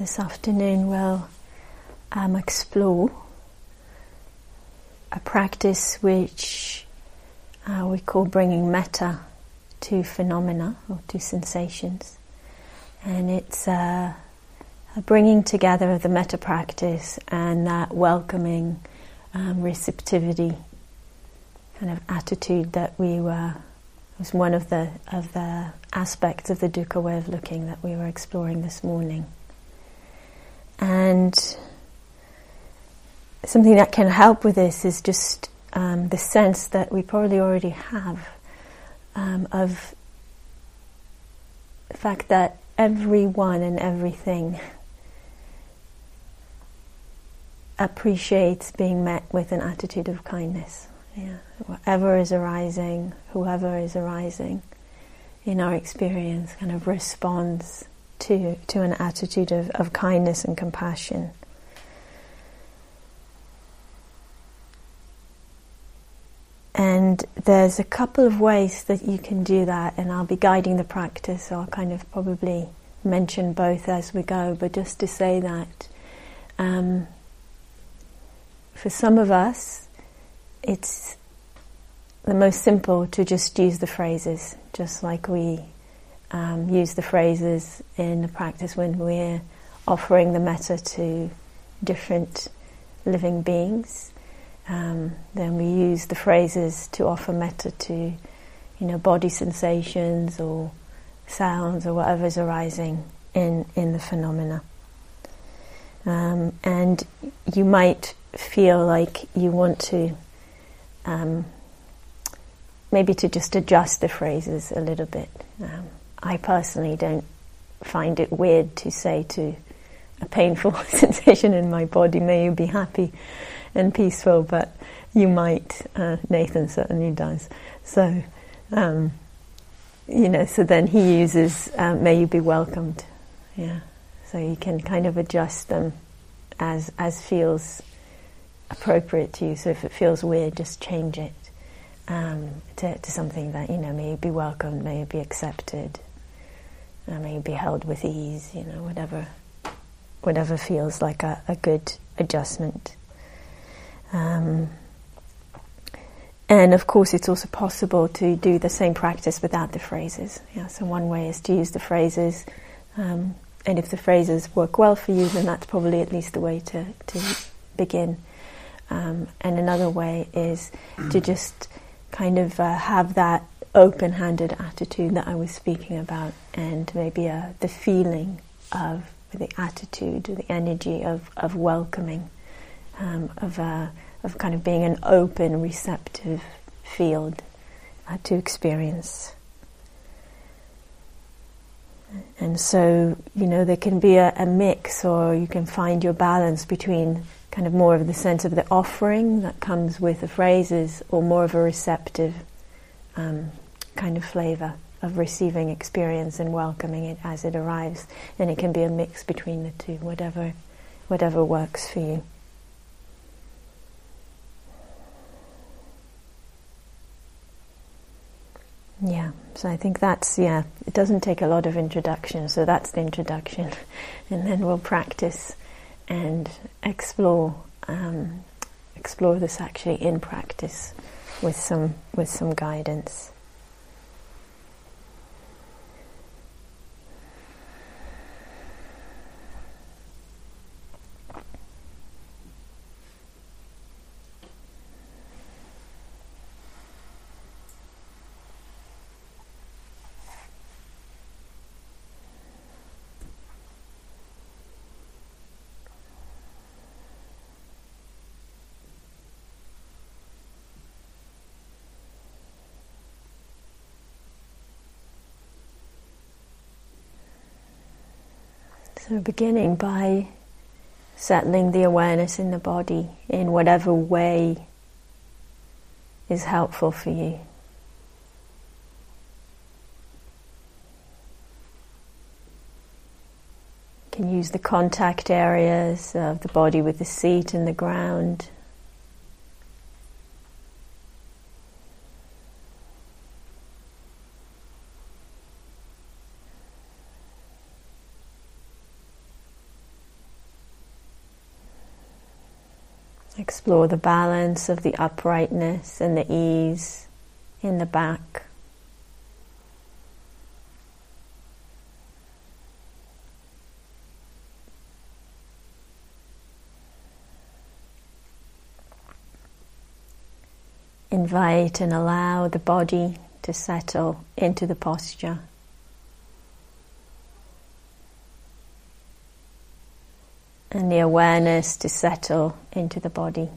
this afternoon we'll um, explore a practice which uh, we call bringing metta to phenomena or to sensations. And it's uh, a bringing together of the metta practice and that welcoming um, receptivity kind of attitude that we were was one of the of the aspects of the dukkha way of looking that we were exploring this morning. And something that can help with this is just um, the sense that we probably already have um, of the fact that everyone and everything appreciates being met with an attitude of kindness. Yeah. Whatever is arising, whoever is arising in our experience kind of responds to, to an attitude of, of kindness and compassion. And there's a couple of ways that you can do that, and I'll be guiding the practice, so I'll kind of probably mention both as we go, but just to say that um, for some of us, it's the most simple to just use the phrases, just like we um, use the phrases in the practice when we're offering the metta to different living beings. Um, then we use the phrases to offer metta to, you know, body sensations or sounds or whatever's arising in in the phenomena. Um, and you might feel like you want to um, maybe to just adjust the phrases a little bit. Um, I personally don't find it weird to say to a painful sensation in my body, may you be happy and peaceful, but you might. Uh, Nathan certainly does. So, um, you know, so then he uses, uh, may you be welcomed. Yeah. So you can kind of adjust them as, as feels appropriate to you. So if it feels weird, just change it um, to, to, something that you know may you be welcomed, may you be accepted, uh, may be held with ease. You know, whatever, whatever feels like a, a good adjustment. Um, and of course, it's also possible to do the same practice without the phrases. Yeah, so one way is to use the phrases, um, and if the phrases work well for you, then that's probably at least the way to, to begin. Um, and another way is to just kind of uh, have that open handed attitude that I was speaking about, and maybe uh, the feeling of the attitude, the energy of, of welcoming, um, of, uh, of kind of being an open, receptive field uh, to experience. And so, you know, there can be a, a mix, or you can find your balance between kind of more of the sense of the offering that comes with the phrases, or more of a receptive um, kind of flavor of receiving experience and welcoming it as it arrives. And it can be a mix between the two, whatever, whatever works for you. Yeah, so I think that's, yeah, it doesn't take a lot of introduction, so that's the introduction. And then we'll practice and explore um, explore this actually in practice with some with some guidance. So, beginning by settling the awareness in the body in whatever way is helpful for you. You can use the contact areas of the body with the seat and the ground. Explore the balance of the uprightness and the ease in the back. Invite and allow the body to settle into the posture. And the awareness to settle into the body.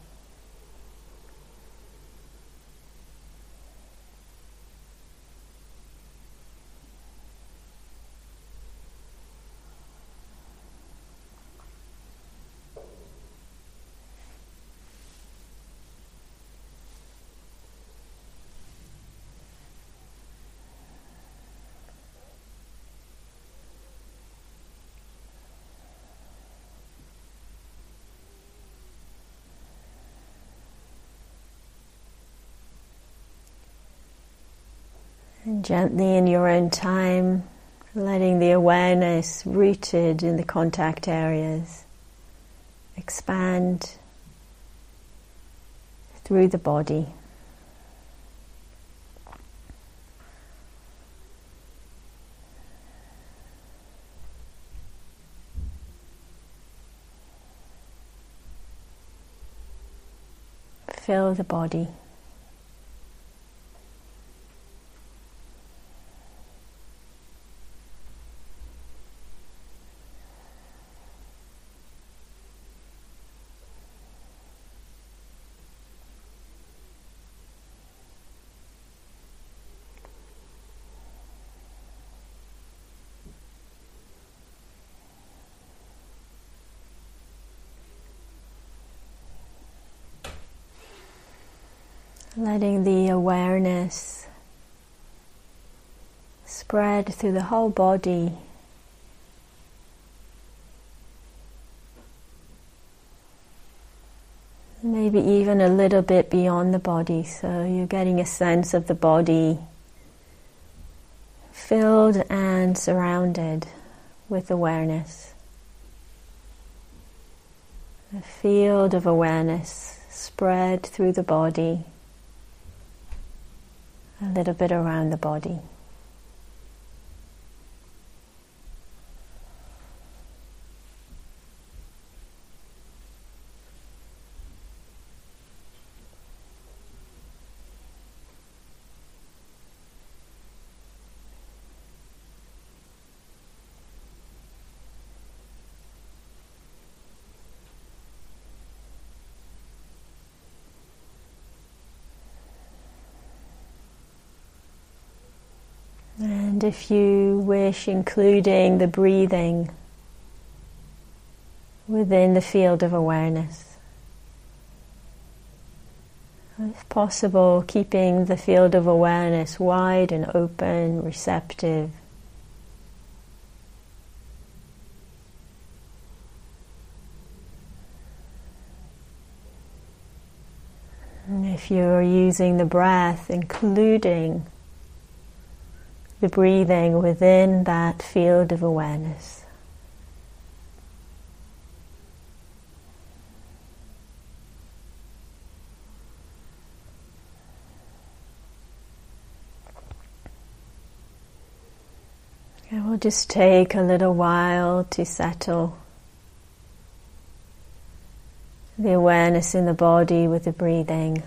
Gently in your own time, letting the awareness rooted in the contact areas expand through the body. Fill the body. Letting the awareness spread through the whole body. Maybe even a little bit beyond the body, so you're getting a sense of the body filled and surrounded with awareness. A field of awareness spread through the body a little bit around the body. If you wish, including the breathing within the field of awareness. If possible, keeping the field of awareness wide and open, receptive. If you're using the breath, including the breathing within that field of awareness. And we'll just take a little while to settle the awareness in the body with the breathing.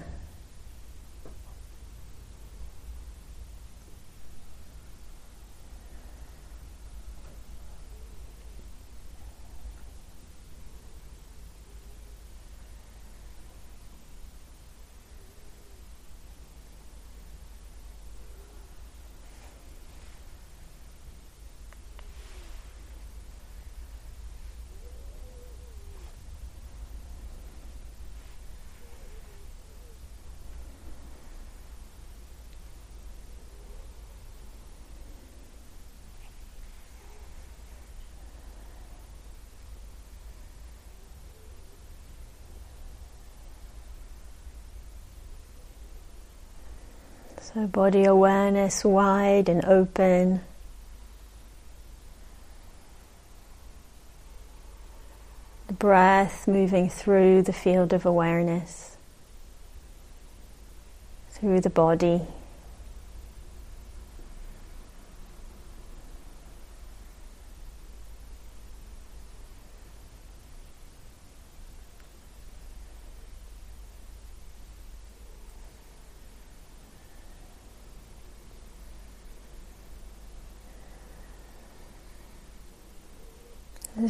So, body awareness wide and open. The breath moving through the field of awareness, through the body.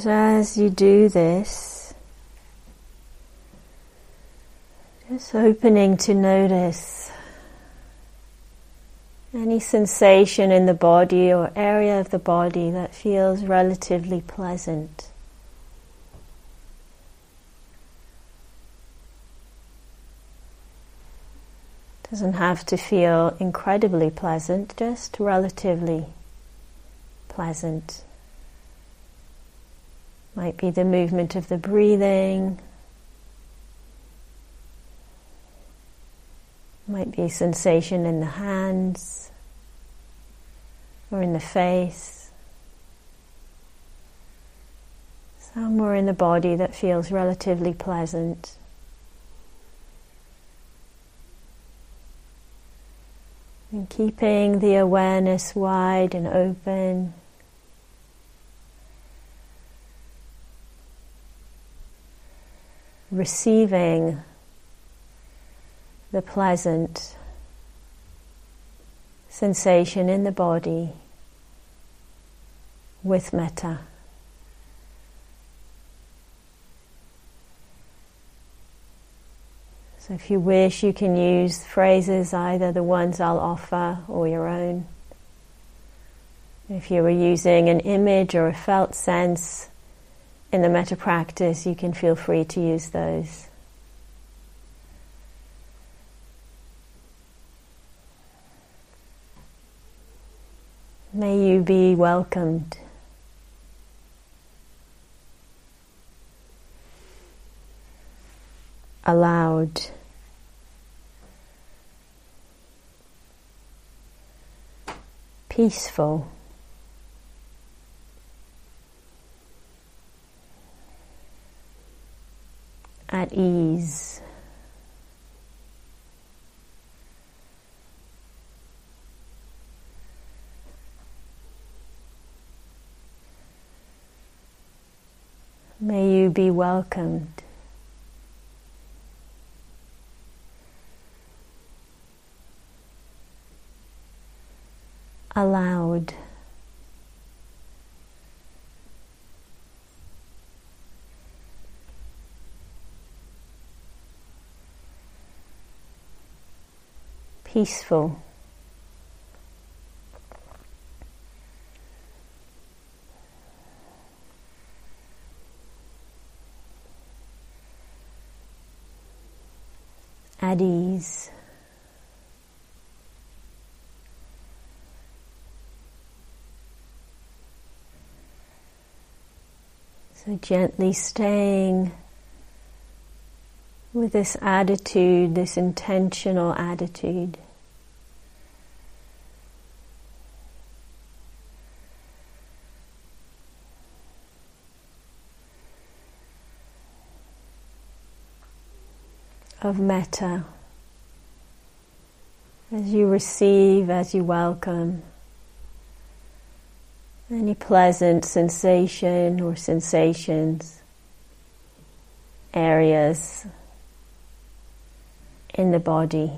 As you do this, just opening to notice any sensation in the body or area of the body that feels relatively pleasant. Doesn't have to feel incredibly pleasant, just relatively pleasant. Might be the movement of the breathing. Might be sensation in the hands or in the face. Somewhere in the body that feels relatively pleasant. And keeping the awareness wide and open. Receiving the pleasant sensation in the body with metta. So, if you wish, you can use phrases, either the ones I'll offer or your own. If you were using an image or a felt sense, in the metta practice, you can feel free to use those. May you be welcomed. Allowed. Peaceful. At ease. May you be welcomed. Allowed. Peaceful. At ease. So gently staying with this attitude, this intentional attitude. Of metta as you receive, as you welcome any pleasant sensation or sensations, areas in the body.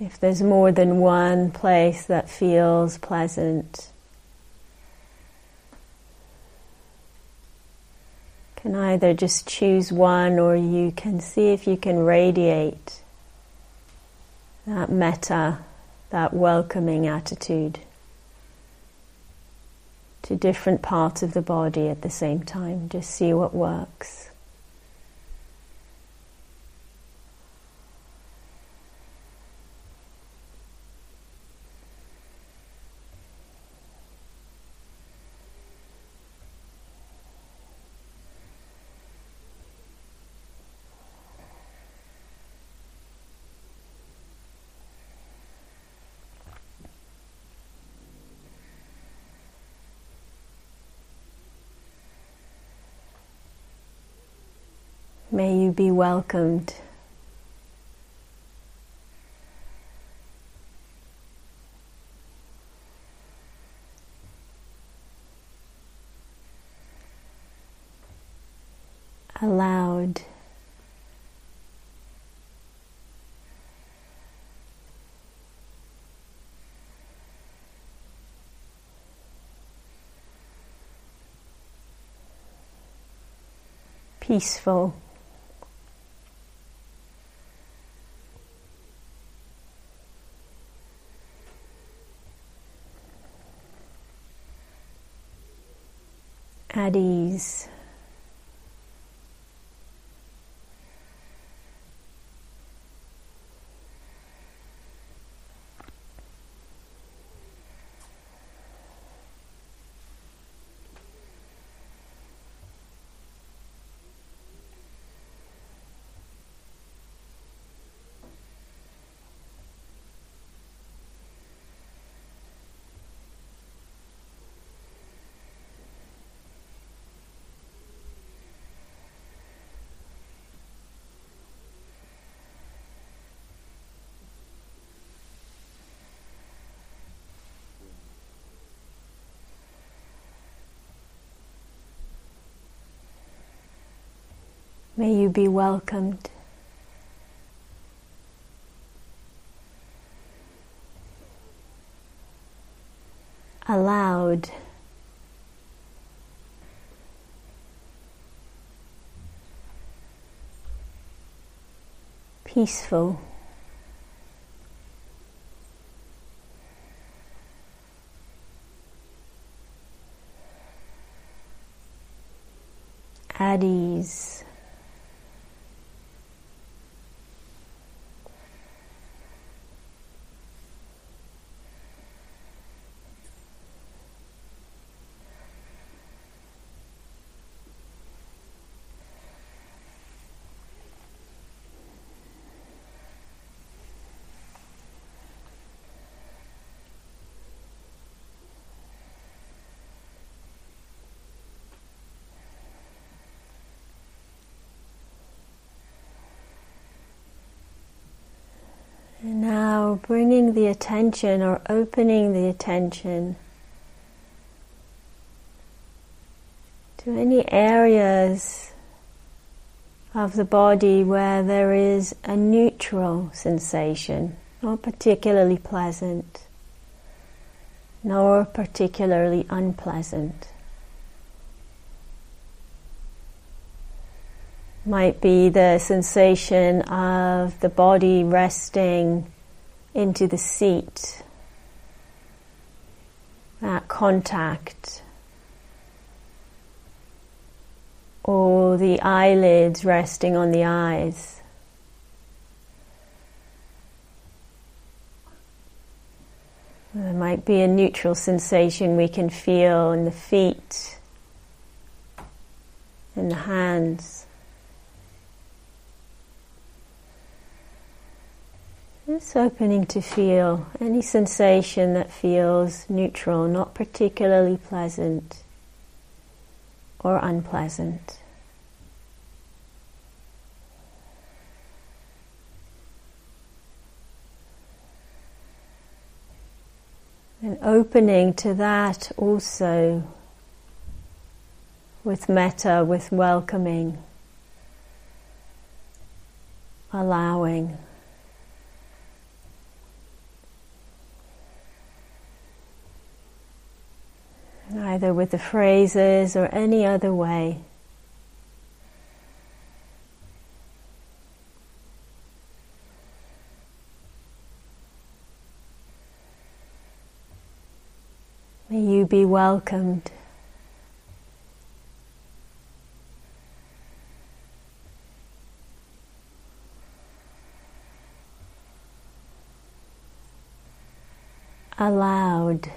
If there's more than one place that feels pleasant, can either just choose one or you can see if you can radiate that metta, that welcoming attitude to different parts of the body at the same time. Just see what works. May you be welcomed. Allowed. peaceful. At May you be welcomed. Allowed. Peaceful. At ease. And now the attention or opening the attention to any areas of the body where there is a neutral sensation, not particularly pleasant, nor particularly unpleasant. might be the sensation of the body resting into the seat, that contact, or the eyelids resting on the eyes. There might be a neutral sensation we can feel in the feet, in the hands. Just opening to feel any sensation that feels neutral, not particularly pleasant or unpleasant. And opening to that also with metta, with welcoming, allowing. Either with the phrases or any other way. May you be welcomed. Allowed.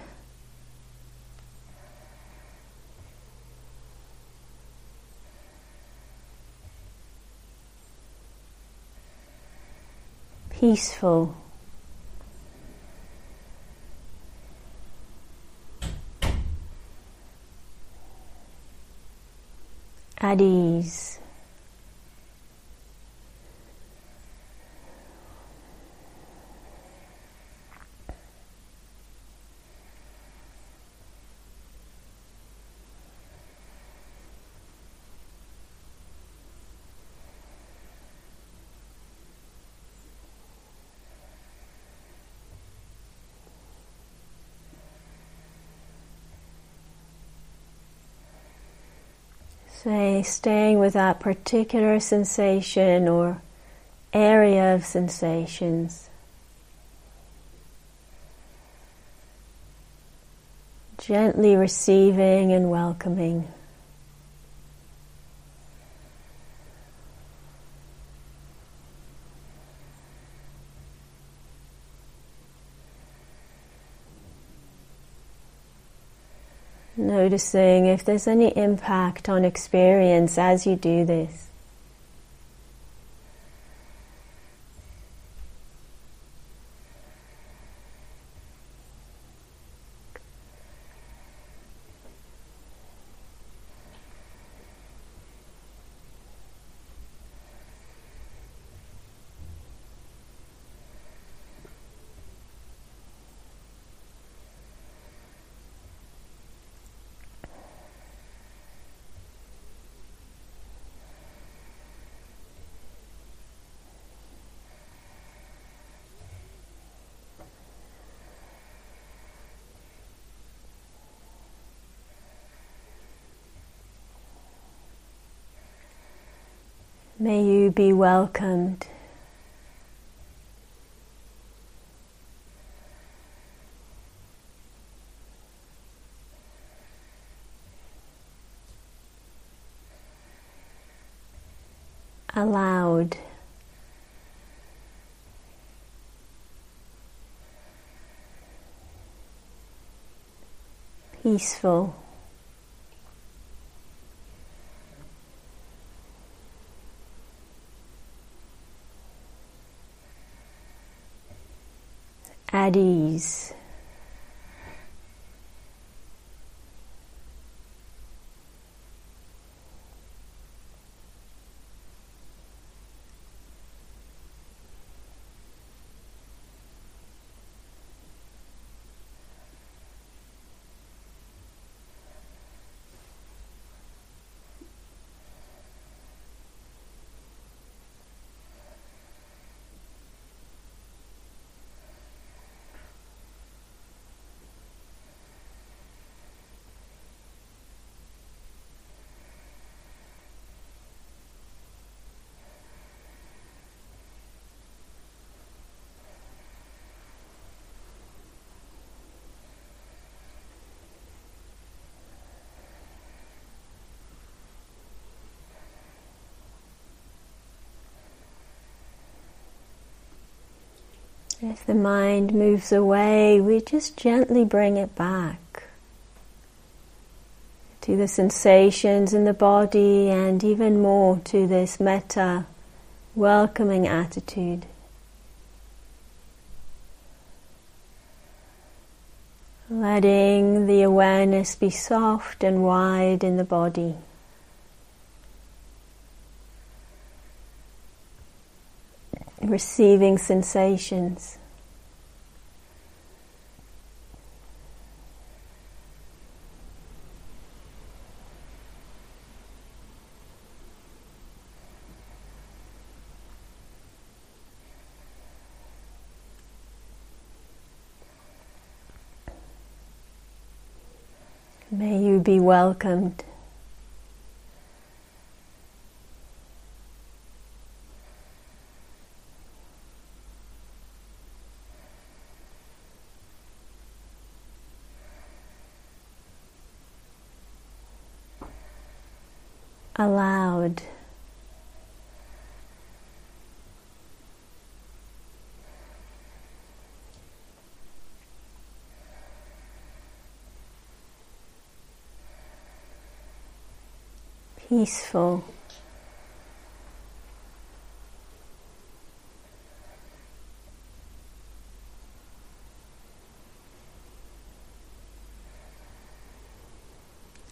Peaceful. At ease. Say, staying with that particular sensation or area of sensations. Gently receiving and welcoming. Noticing if there's any impact on experience as you do this. May you be welcomed. Allowed. Peaceful. At ease. If the mind moves away, we just gently bring it back to the sensations in the body and even more to this metta, welcoming attitude. Letting the awareness be soft and wide in the body. Receiving sensations. May you be welcomed. Allowed. Peaceful.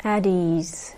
At ease.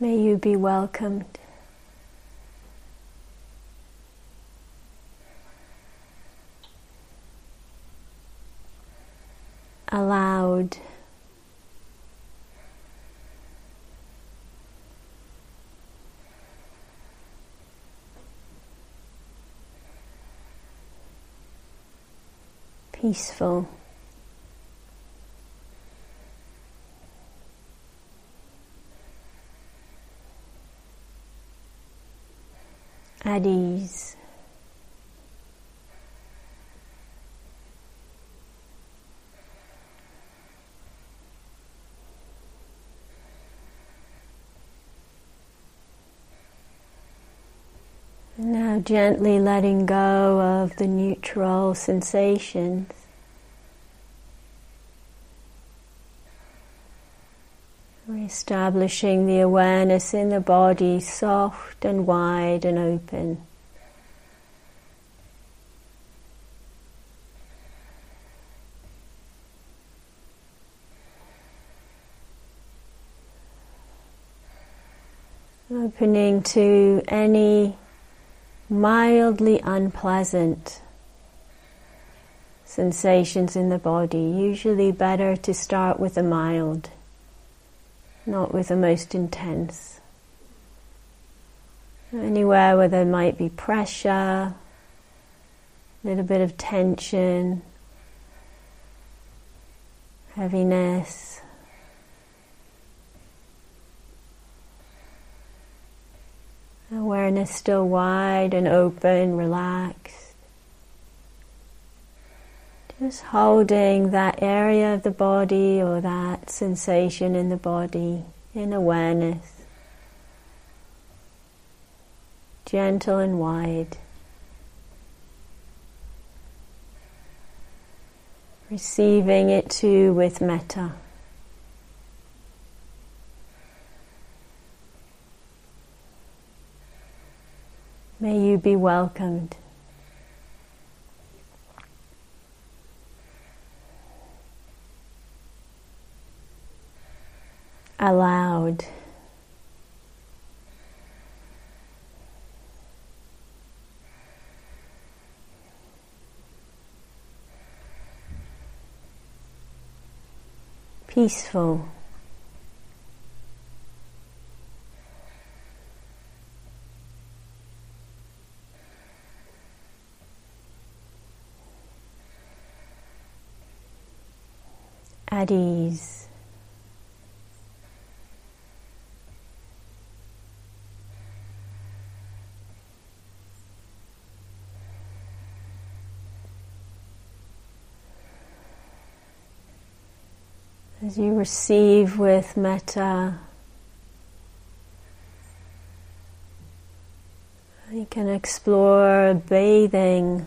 May you be welcomed. Allowed. Peaceful. At ease. Now gently letting go of the neutral sensations. Establishing the awareness in the body soft and wide and open. Opening to any mildly unpleasant sensations in the body. Usually better to start with the mild not with the most intense. Anywhere where there might be pressure, a little bit of tension, heaviness. Awareness still wide and open, relaxed. Just holding that area of the body or that sensation in the body in awareness. Gentle and wide. Receiving it too with metta. May you be welcomed. Allowed. Peaceful. At ease. As you receive with metta, you can explore bathing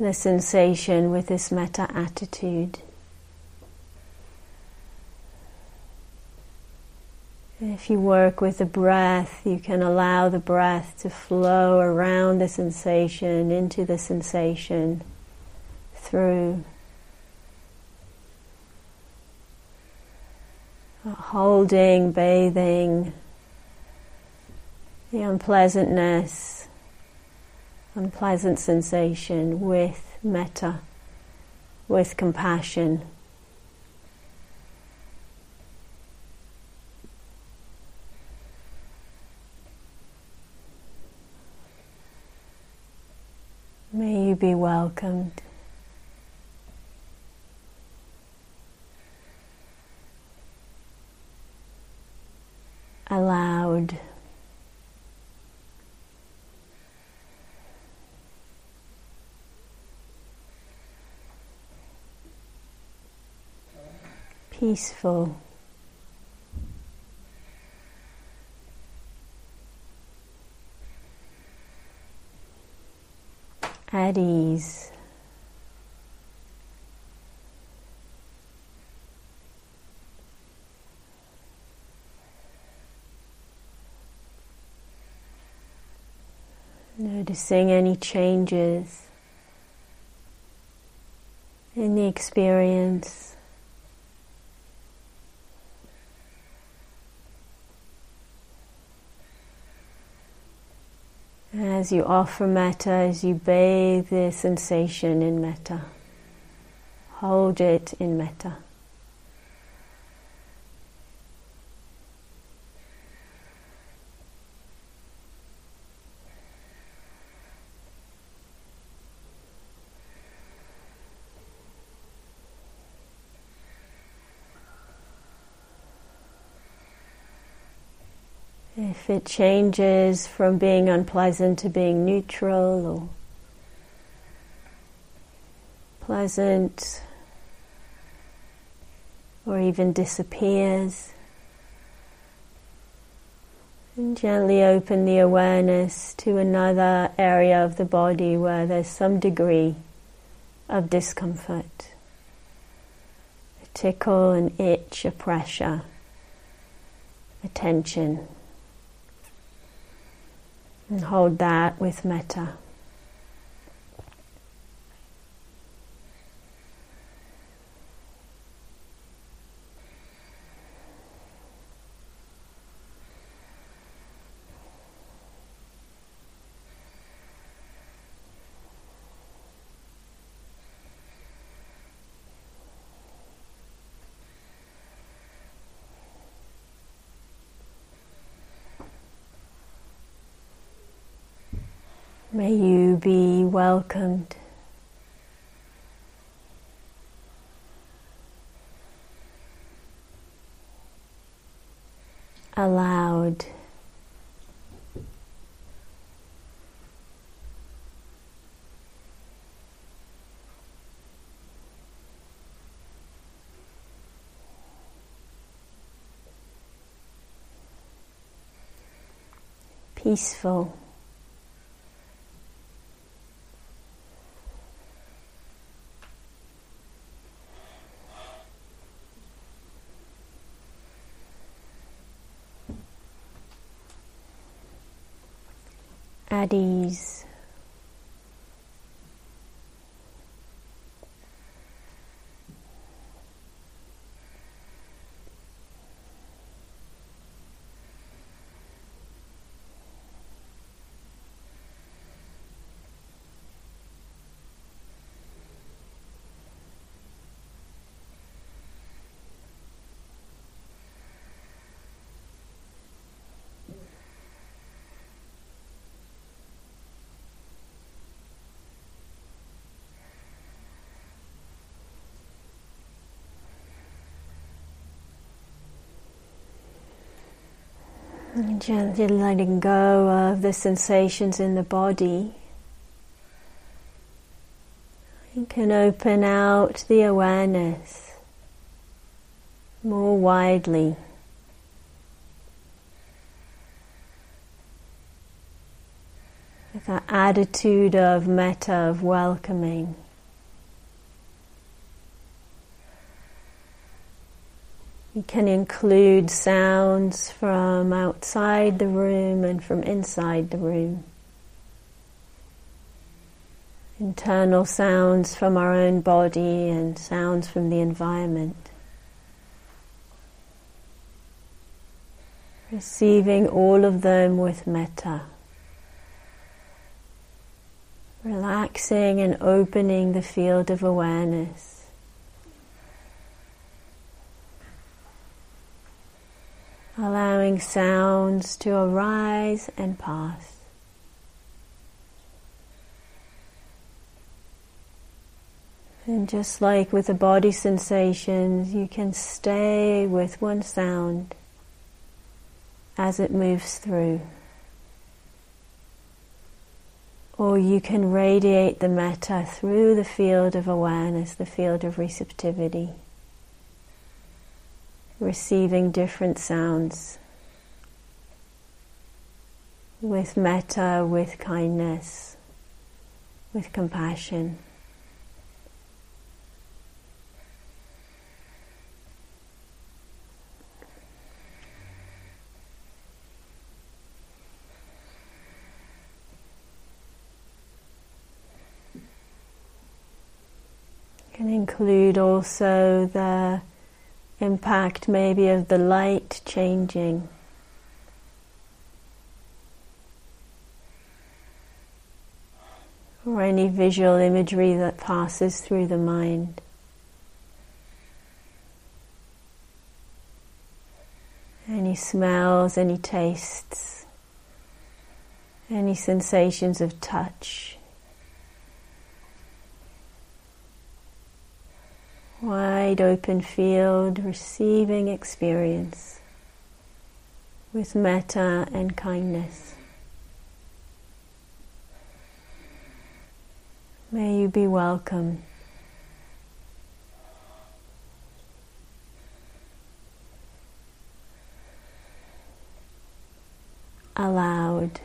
the sensation with this metta attitude. If you work with the breath, you can allow the breath to flow around the sensation, into the sensation, through. Holding, bathing, the unpleasantness, unpleasant sensation with metta, with compassion. May you be welcomed. Allowed. Peaceful. Noticing any changes in the experience. As you offer metta, as you bathe the sensation in metta, hold it in metta. If it changes from being unpleasant to being neutral or pleasant or even disappears, and gently open the awareness to another area of the body where there's some degree of discomfort. A tickle, an itch, a pressure, a tension. And hold that with metta. May you be welcomed. Allowed. Peaceful. At ease. And gently letting go of the sensations in the body. You can open out the awareness more widely. With that attitude of metta, of welcoming. You can include sounds from outside the room and from inside the room. Internal sounds from our own body and sounds from the environment. Receiving all of them with metta. Relaxing and opening the field of awareness. Allowing sounds to arise and pass. And just like with the body sensations, you can stay with one sound as it moves through. Or you can radiate the metta through the field of awareness, the field of receptivity receiving different sounds with metta, with kindness, with compassion. Can include also the impact maybe of the light changing. or any visual imagery that passes through the mind. Any smells, any tastes, any sensations of touch. Wide open field, receiving experience with metta and kindness. May you be welcome. Allowed.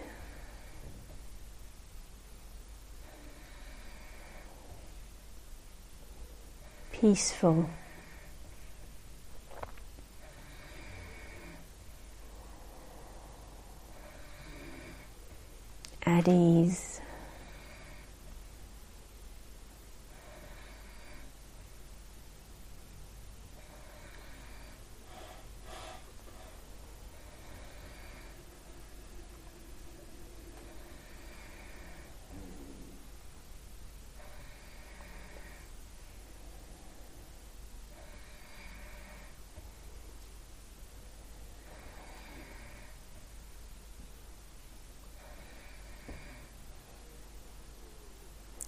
Peaceful. At ease.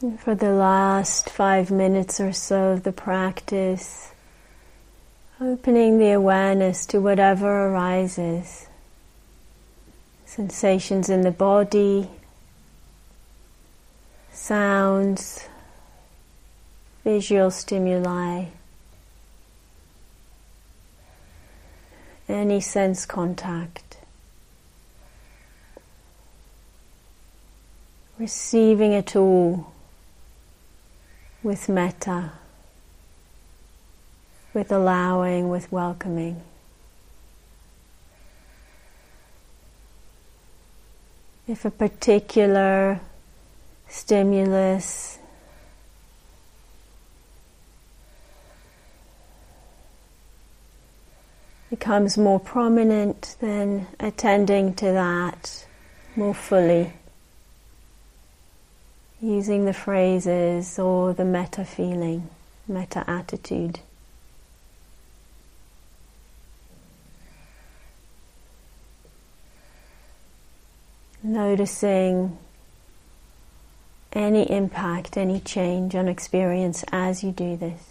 For the last five minutes or so of the practice, opening the awareness to whatever arises sensations in the body, sounds, visual stimuli, any sense contact. Receiving it all with metta, with allowing, with welcoming. If a particular stimulus becomes more prominent, then attending to that more fully using the phrases or the metta feeling, metta attitude. Noticing any impact, any change on experience as you do this.